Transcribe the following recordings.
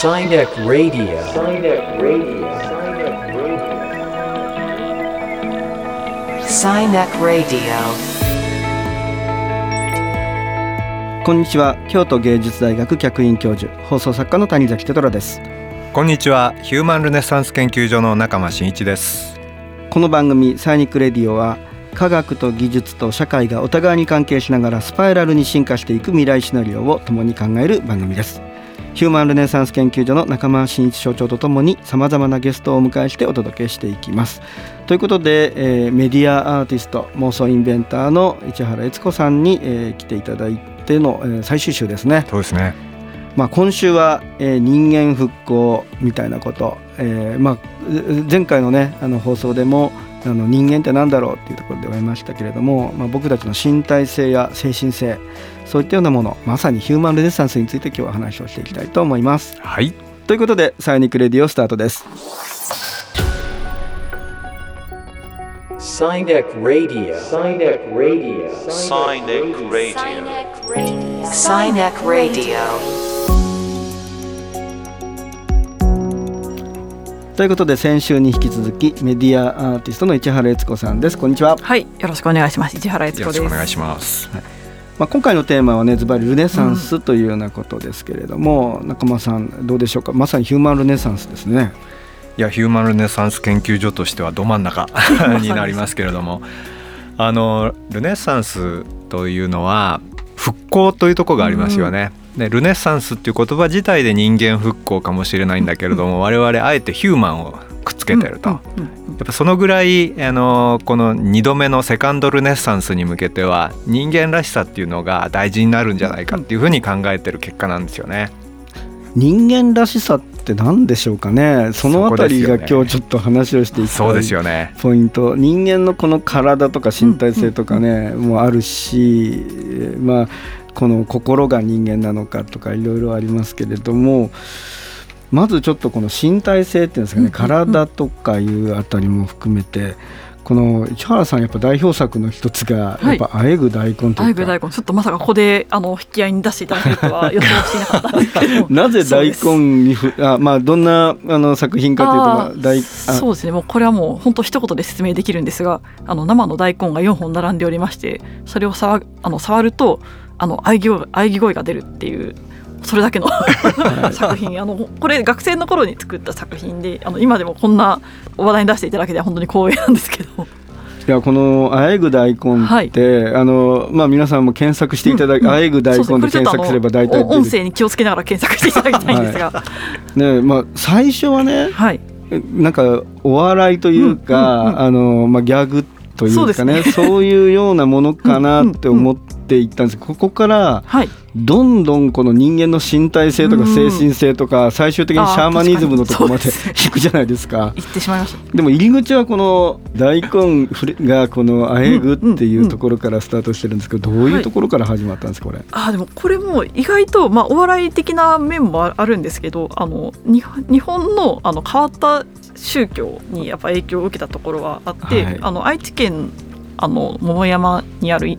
Sinek Radio. Sinek Radio. Sinek Radio. こんにちは京都芸術大学客員教授放送作家の谷崎テトラですこんにちはヒューマンルネサンス研究所の中間真一ですこの番組サイニックレディオは科学と技術と社会がお互いに関係しながらスパイラルに進化していく未来シナリオを共に考える番組ですヒューマンルネサンス研究所の中間真一所長とともにさまざまなゲストをお迎えしてお届けしていきます。ということで、えーメディアアーティスト妄想インベンターの市原悦子さんに、えー来ていただいての、えー最終週ですね。そうですね。まあ、今週は、えー人間復興みたいなこと、えーまあ、う前回のねあの放送でもあの人間って何だろうっていうところで言われましたけれども、まあ、僕たちの身体性や精神性そういったようなものまさにヒューマンルネサンスについて今日は話をしていきたいと思います。はいということで「サイニックレディオ」スタートです。Sinek Radio. Sinek Radio. Sinek Radio. Sinek Radio. ということで先週に引き続きメディアアーティストの市原悦子さんです。こんにちは。はい、よろしくお願いします。市原悦よ子です。ろしくお願いしますまあ、今回のテーマはねズバリルネサンスというようなことですけれども、中間さんどうでしょうか？まさにヒューマンルネサンスですね。いやヒューマンルネサンス研究所としてはど真ん中 になりますけれどもあのルネサンスというのは復興というところがありますよね、でルネサンスっていう言葉自体で人間復興かもしれないんだけれども我々あえてヒューマンをくっつけてると、やっぱそのぐらいあのこの2度目のセカンドルネッサンスに向けては人間らしさっていうのが大事になるんじゃないかっていうふうに考えてる結果なんですよね。人間らしさって何でしょうかね。そのあたりが今日ちょっと話をしていきたいすよね。ポイント。人間のこの体とか身体性とかね、もあるしえーまあこの心が人間なのかとかいろいろありますけれどもまずちょっとこの身体性っていうんですかね、体とかいうあたりも含めてこの市原さんやっぱ代表作の一つがはいやっぱあえぐ大根というか、大工大根、ちょっとまさかここであの引き合いに出していただけるとは予想していなかったんですけど。なぜ大根にふあまあどんなあの作品かというと大あそうですね。もうこれはもう本当一言で説明できるんですが、あの生の大根が4本並んでおりまして、それを触あの触るとあの喘ぎ声が出るっていう。それだけの作品。あのこれ学生の頃に作った作品であの今でもこんな話題に出していただけては本当に光栄なんですけど。いやこのあえぐ大根って、あのまあ皆さんも検索していただき、うんうん。あえぐ大根で検索すれば大体お音声に気をつけながら検索していただきたいんですが、ねまあ最初はねはい、なんかお笑いというか、うんうんうんあのまあギャグというかねそうですそういうようなものかなって思っていったんですここからはい、どんどんこの人間の身体性とかうん精神性とか最終的にシャーマニズムのところまで引くじゃないですか。言ってしまいました。でも入り口はこの大根がこのあえぐっていうところからスタートしてるんですけどどういうところから始まったんですかこれ？あーでもこれも意外と、まあ、お笑い的な面もああるんですけどあの日本日本のあの変わった宗教にやっぱ影響を受けたところはあって、はいあの愛知県あの桃山にある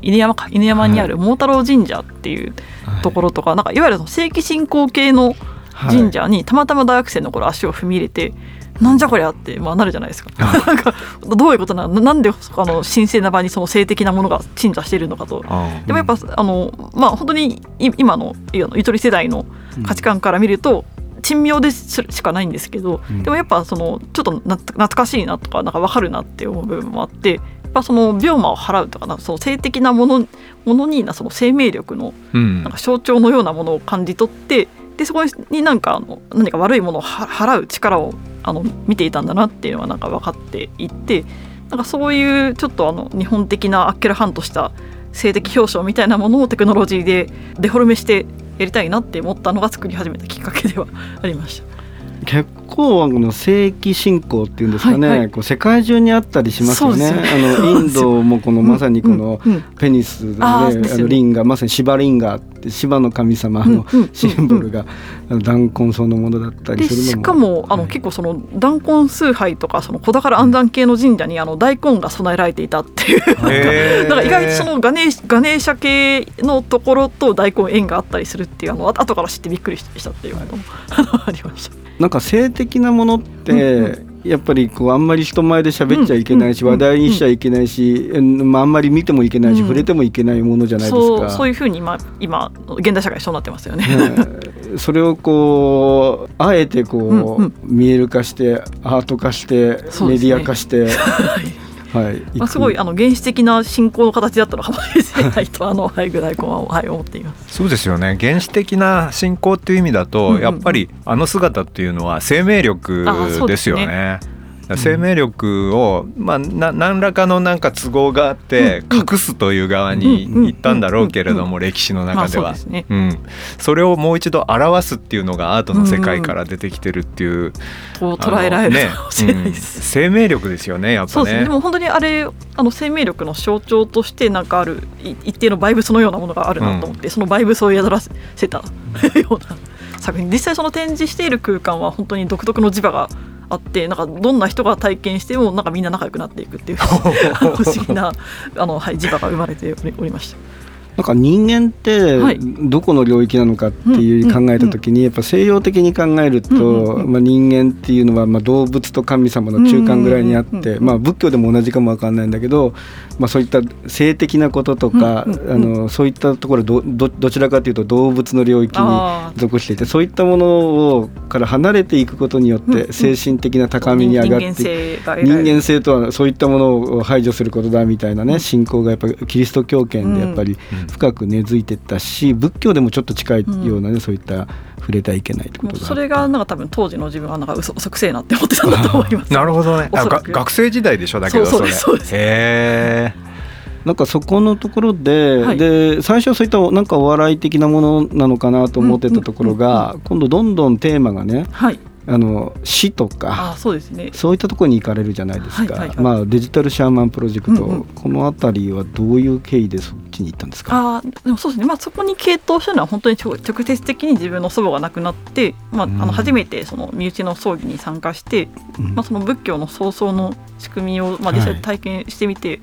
犬山か犬山にある桃太郎神社っていうところとか、なんかいわゆる正規信仰系の神社にたまたま大学生の頃足を踏み入れて、なんじゃこりゃって、まあ、なるじゃないですか。なんかどういうことなの？なんであの神聖な場にその性的なものが鎮座しているのかと。でもやっぱ、あのまあ本当にい今のいのゆとり世代の価値観から見ると、珍妙ですしかないんですけど、うん。でもやっぱそのちょっとな懐かしいなとかなんか分かるなって思う部分もあってぱその病魔を払うとかなその性的なものものになその生命力のうんなんか象徴のようなものを感じ取ってでそこになんかあの何か悪いものをは払う力をあの見ていたんだなっていうのはなんか分かっていってなんかそういうちょっとあの日本的なあっけらはんとした性的表彰みたいなものをテクノロジーでデフォルメしてやりたいなって思ったのが作り始めたきっかけではありました。結構あの世紀信仰っていうんですかね、はいはい。こう世界中にあったりしますよね。そうですあのインドもこのまさにこのうんうんペニスで、ああーですよね。のリンガまさにシバリンガって芝の神様のうんうんシンボルがあの弾痕そのものだったりでするのも。しかもあの、はい。結構その弾痕崇拝とかその小宝安産系の神社にあの大根が備えられていたっていう。へー。だから意外とそのガネガネーシャ系のところと大根縁があったりするっていうあのあ後から知ってびっくりしたっていうことも ありました。なんか性的なものって、うんやっぱりこうあんまり人前で喋っちゃいけないし、うん話題にしちゃいけないし、あ、あんまり見てもいけないし、うん。触れてもいけないものじゃないですか。そうそういうふうに今今現代社会そうなってますよね。ねそれをこうあえてこう、うんうん。見える化してアート化して、メディア化して、はい、まあ、すごいあの原始的な信仰の形だったのかもしれないと あのはい大根は、はい、思っています。そうですよね原始的な信仰っていう意味だと、うんうんうんやっぱりあの姿っていうのは生命力でですよね。生命力を、まあ、な何らかのなんか都合があって隠すという側に行ったんだろうけれども歴史の中では。まあそれをもう一度表すっていうのがアートの世界から出てきてるっていう、と捉えられるかもしれないうん。です。生命力ですよねやっぱね。ですね。でも本当にあれあの生命力の象徴としてなんかあるい一定のバイブスのようなものがあるなと思って、そのバイブスを宿らせたような作品。実際その展示している空間は本当に独特の磁場があってなんかどんな人が体験してもなんかみんな仲良くなっていくっていう不思議な あの、はい、磁場が生まれておりました。なんか人間ってはい。どこの領域なのかっていう考えた時にやっぱ西洋的に考えると、まあ、人間っていうのはまあ動物と神様の中間ぐらいにあって、まあ、仏教でも同じかもわかんないんだけど、まあ、そういった性的なこととか、うんうんうん。あのそういったところどどどちらかというと動物の領域に属していてそういったものをから離れていくことによっうんうん。て精神的な高みに上がっていく。人間性が得ら人間性とはそういったものを排除することだみたいなね信仰がやっぱりキリスト教圏でやっぱりうん。深く根付いてったし仏教でもちょっと近いようなねそういった触れてはいけないってことがもうそれがなんか多分当時の自分はなんか嘘嘘くせえなって思ってたんだと思います。なるほどね。学生時代でしょだけどそうそれそうですそうです。へえなんかそこのところで,、はい。で最初そういったなんかお笑い的なものなのかなと思ってたところが、今度どんどんテーマがねはい、あの死とかあそうですね。そういったところに行かれるじゃないですか、はいはいはい。まあ、デジタルシャーマンプロジェクト、うんうん。この辺りはどういう経緯でそっちに行ったんですか？あーでもそうですね、まあ、そこに傾倒したのは本当に直直接的に自分の祖母が亡くなって、まあ、あうん。の初めてその身内の葬儀に参加して、うん。まあ、その仏教の葬送の仕組みを、まあ、実際体験してみて、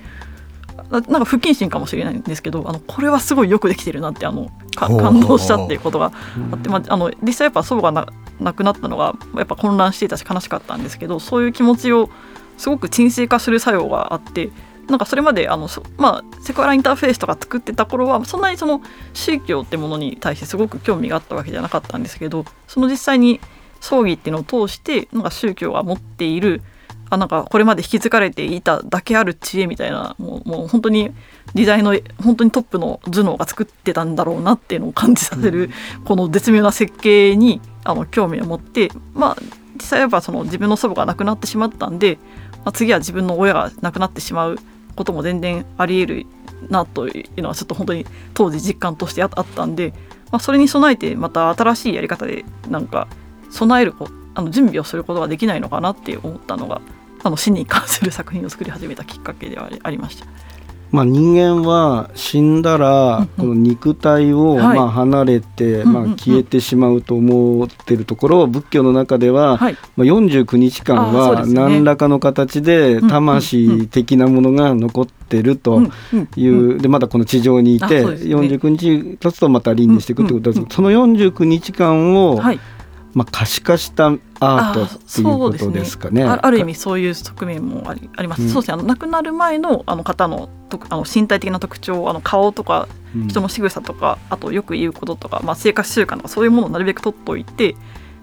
ななんか不謹慎かもしれないんですけどあのこれはすごいよくできてるなってあの感動したっていうことがあって、まあ、あの実際やっぱ祖母がな亡くなったのがやっぱ混乱していたし悲しかったんですけどそういう気持ちをすごく沈静化する作用があってなんかそれまであの、そまあ、セクハラインターフェースとか作ってた頃はそんなにその宗教ってものに対してすごく興味があったわけじゃなかったんですけどその実際に葬儀っていうのを通してなんか宗教が持っているあなんかこれまで引き継がれていただけある知恵みたいなもうもう本当に時代の本当にトップの頭脳が作ってたんだろうなっていうのを感じさせる、この絶妙な設計にあの興味を持ってまあ実際やっぱその自分の祖母が亡くなってしまったんで、まあ、次は自分の親が亡くなってしまうことも全然ありえるなというのはちょっと本当に当時実感としてあったんで、まあ、それに備えてまた新しいやり方でなんか備えるこあの準備をすることができないのかなって思ったのがあの死に関する作品を作り始めたきっかけではありました。まあ、人間は死んだらこの肉体をはい。まあ離れてまあ消えてしまうと思ってるところを仏教の中でははい、まあ49日間は何らかの形で魂的なものが残ってるというでまだこの地上にいてあそうですね。49日経つとまた輪廻していくってことです。その49日間をはいまあ可視化したアートっていうこあとですかね。あある意味そういう側面もありあります、うん。そうですね。あの亡くなる前のあの方のとあの身体的な特徴あの顔とかうん。人の仕草とか、あとよく言うこととか、まあ、生活習慣とかそういうものをなるべく取っておいて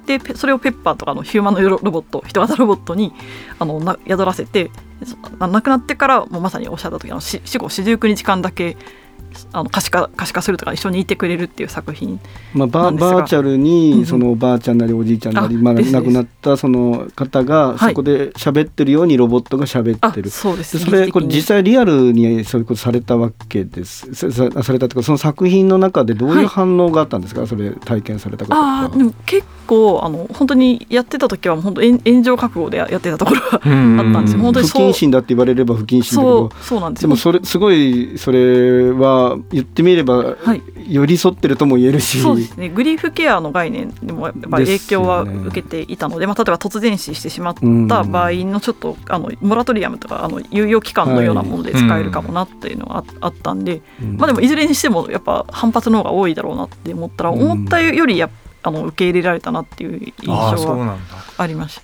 でペそれをペッパーとかのヒューマノイドロボット人型ロボットにあのな宿らせて亡くなってからもうまさにおっしゃった時の死死後四十九日間だけあの可視化可視化するとか一緒にいてくれるっていう作品。まあ、バーチャルうんうん。にそのおばあちゃんなりおじいちゃんなり、あまあ、亡くなったその方がはい。そこで喋ってるようにロボットが喋あってる。そうです。でそれこれ実際リアルにそういうことされたわけです。ささされたとかその作品の中でどういうはい。反応があったんですか、それ体験された方あーでも結構あの本当にやってた時は本当炎炎上覚悟でやってたところがあったんですよ。本当に不謹慎だって言われれば不謹慎だけどそうそうなんですよ。でもそれすごいそれは言ってみればはい。寄り添ってるとも言えるし、そうですね。グリーフケアの概念でもやっぱり影響は受けていたので、まあ、例えば突然死してしまった場合のちょっとあのモラトリアムとかあの猶予期間のようなもので使えるかもなっていうのがああったんで、うん。まあ、でもいずれにしてもやっぱ反発の方が多いだろうなって思ったらうん。思ったよりやっあの受け入れられたなっていう印象はそうなんだ。ありました。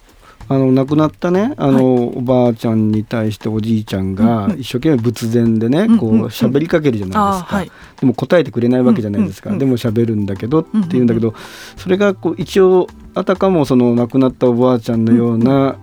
あの亡くなったねあの、おばあちゃんに対しておじいちゃんが一生懸命仏前でね、こううんうん。うん喋りかけるじゃないですか、はい。でも答えてくれないわけじゃないですか、うんうんうん。でも喋るんだけどってうんうんうん。言うんだけど、それがこう一応あたかもその亡くなったおばあちゃんのような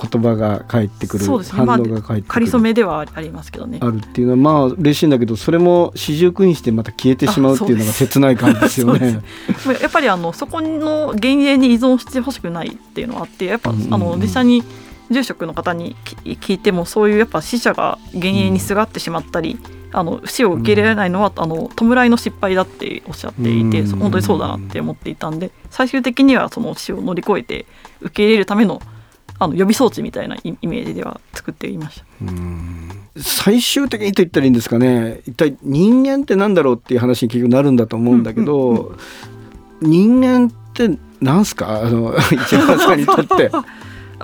言葉が返ってくる、そうですね。反応まあが返ってくる、仮初めではありますけどね。あ。るっていうのはまあ嬉しいんだけどそれも四十九日でまた消えてしまうっていうのが切ない感じですよね。まあやっぱりあのそこの幻影に依存してほしくないっていうのはあってやっぱ、うんうんうん。あの実際に住職の方にき聞いてもそういうやっぱ死者が幻影にすがってしまったり、あの死を受け入れられないのは、あの弔いの失敗だっておっしゃっていて、うん。本当にそうだなって思っていたんで最終的にはその死を乗り越えて受け入れるためのあの予備装置みたいなイイメージでは作っていました。最終的にと言ったらいいんですかね。一体人間ってなんだろうっていう話に結局なるんだと思うんだけど、うん人間ってなんすか？あの 一番さんにとって。ま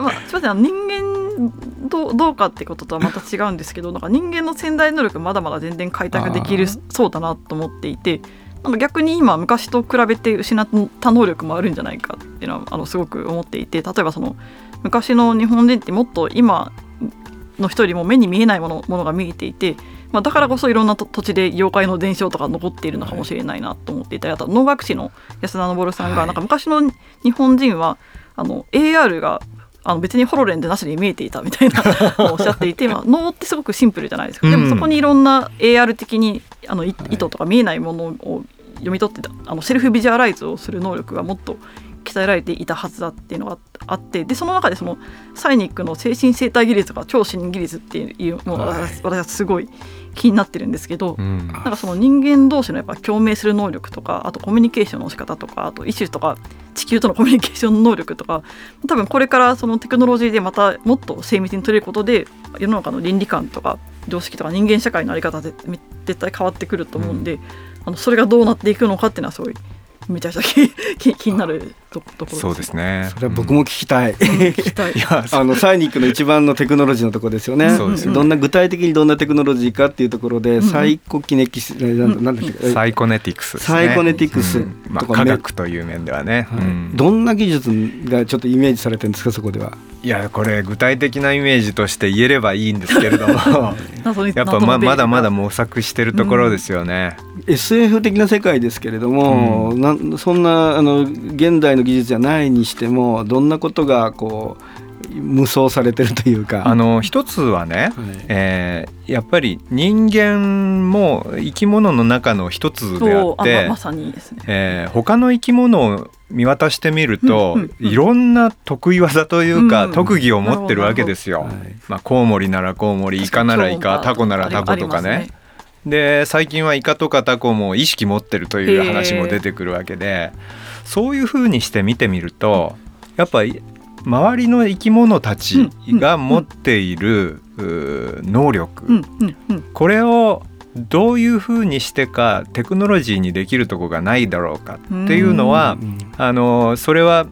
あ、すみません。人間どうどうかってこととはまた違うんですけどなんか人間の潜在能力まだまだ全然開拓できるそうだなと思っていてなんか逆に今昔と比べて失った能力もあるんじゃないかっていうのはあのすごく思っていて例えばその昔の日本人ってもっと今の人よりも目に見えないものものが見えていて、まあ、だからこそいろんなと土地で妖怪の伝承とか残っているのかもしれないなと思っていた。りあと能楽師の安田昇さんはいがなんか昔の日本人はあの AR があの別にホロレンでなしに見えていたみたいな のをおっしゃっていて、まあ、脳ってすごくシンプルじゃないですか。でもそこにいろんな AR 的にあのい意図とか見えないものを読み取ってたあのセルフビジュアライズをする能力がもっと鍛えられていたはずだっていうのがあってでその中でそのサイニックの精神生態技術とか超心技術っていうものが私私はすごい気になってるんですけど、うん。なんかその人間同士のやっぱ共鳴する能力とかあとコミュニケーションの仕方とかあと異種とか地球とのコミュニケーション能力とか多分これからそのテクノロジーでまたもっと精密に取れることで世の中の倫理観とか常識とか人間社会の在り方で絶対変わってくると思うんで、あのそれがどうなっていくのかっていうのはすごいめちゃくちゃ気になるとところそうですね。それは僕も聞きたい。聞きたい。いやあのサイニックの一番のテクノロジーのところですよね。そうですよどんな具体的にどんなテクノロジーかっていうところで、んサイコキネキス、なんだなんだっけ、サイコネティクスね。サイコネティクスうん。まあ、とかね科学という面ではね、はい。うん。どんな技術がちょっとイメージされてるんですかそこでは？いやこれ具体的なイメージとして言えればいいんですけれども。やっぱままだまだ模索してるところですよね。SF 的な世界ですけれども、うなんそんなあの現代の技術じゃないにしてもどんなことがこう無双されてるというか。あの一つはね、はい。えーやっぱり人間も生き物の中の一つであってままさにですね。えー他の生き物を見渡してみると、うんうんうん。いろんな得意技というか、うん。特技を持ってるわけですよ。はい。まあ、コウモリならコウモリイカならイカタコならタコとかね。ありますで最近はイカとかタコも意識持ってるという話も出てくるわけでそういうふうにして見てみるとやっぱり周りの生き物たちが持っている、能力、これをどういうふうにしてかテクノロジーにできるとこがないだろうかっていうのは、うん。あのそれは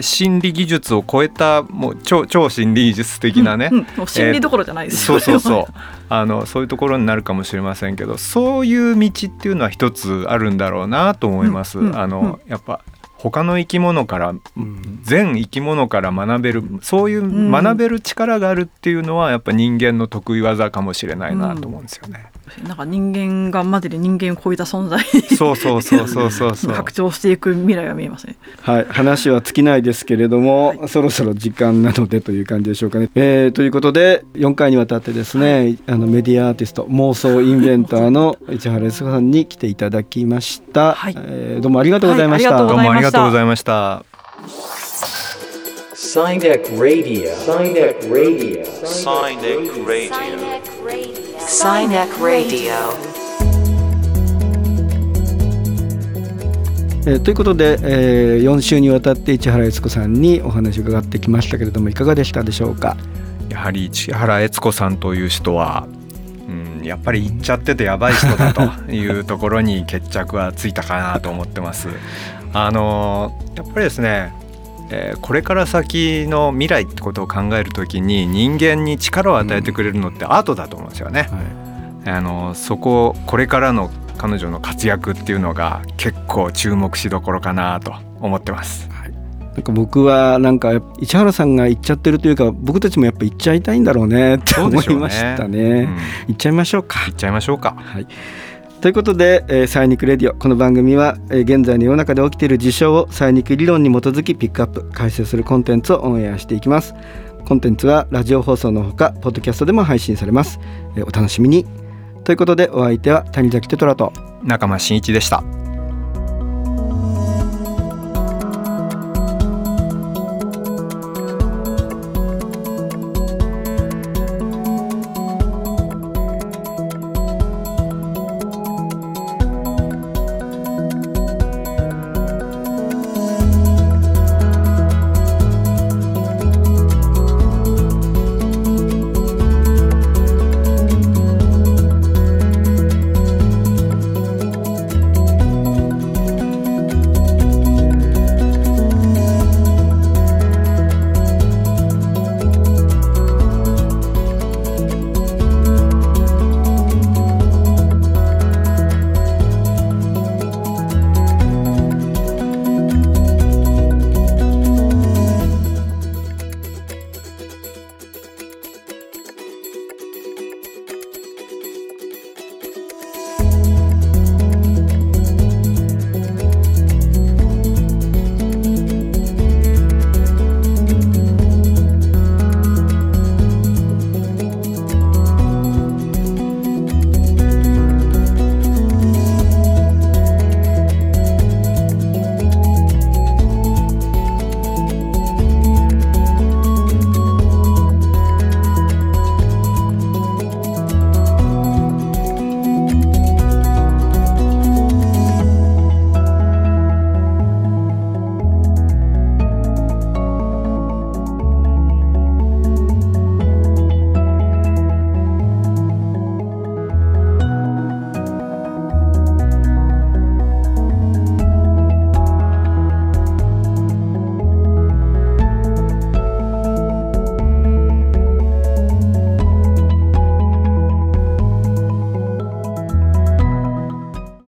心理技術を超えたもう超超心理技術的なね、うんうん。心理どころじゃないです。そうそううそう。あのそういうところになるかもしれませんけどそういう道っていうのは一つあるんだろうなと思います。うんうん。あのやっぱ他の生き物からうん全生き物から学べるそういううん学べる力があるっていうのはやっぱ人間の得意技かもしれないなと思うんですよね。なんか人間がマジで人間を超えた存在そうそうそうそうそうそう。拡張していく未来が見えますね。はい、話は尽きないですけれども、そろそろ時間なのでという感じでしょうかね。えーということで4回にわたってですね、あのメディアアーティスト妄想インベンターの市原悦子さんに来ていただきました、はいえーどうもありがとうございました。どうもありがとうございました。Sinek Radio. Sinek Radio. Sinek Radio. Sinek Radio. えーということで、え4週にわたって市原悦子さんにお話を伺ってきましたけれどもいかがでしたでしょうか？やはり市原悦子さんという人は、うん、やっぱり言っちゃっててやばい人だというところに決着はついたかなと思ってます。あのやっぱりですね、えーこれから先の未来ってことを考えるときに人間に力を与えてくれるのってアートだと思うんですよね。あのそここれからの彼女の活躍っていうのが結構注目しどころかなと思ってます。なんか僕はなんか市原さんが言っちゃってるというか僕たちもやっぱ言っちゃいたいんだろうねって思いましたね。うん言っちゃいましょうか。行っちゃいましょうか。はい。ということで、えー、サイニックレディオこの番組は、えー現在の世の中で起きている事象をサイニック理論に基づきピックアップ解説するコンテンツをオンエアしていきます。コンテンツはラジオ放送のほかポッドキャストでも配信されます、えーお楽しみに。ということでお相手は谷崎テトラと中間真一でした。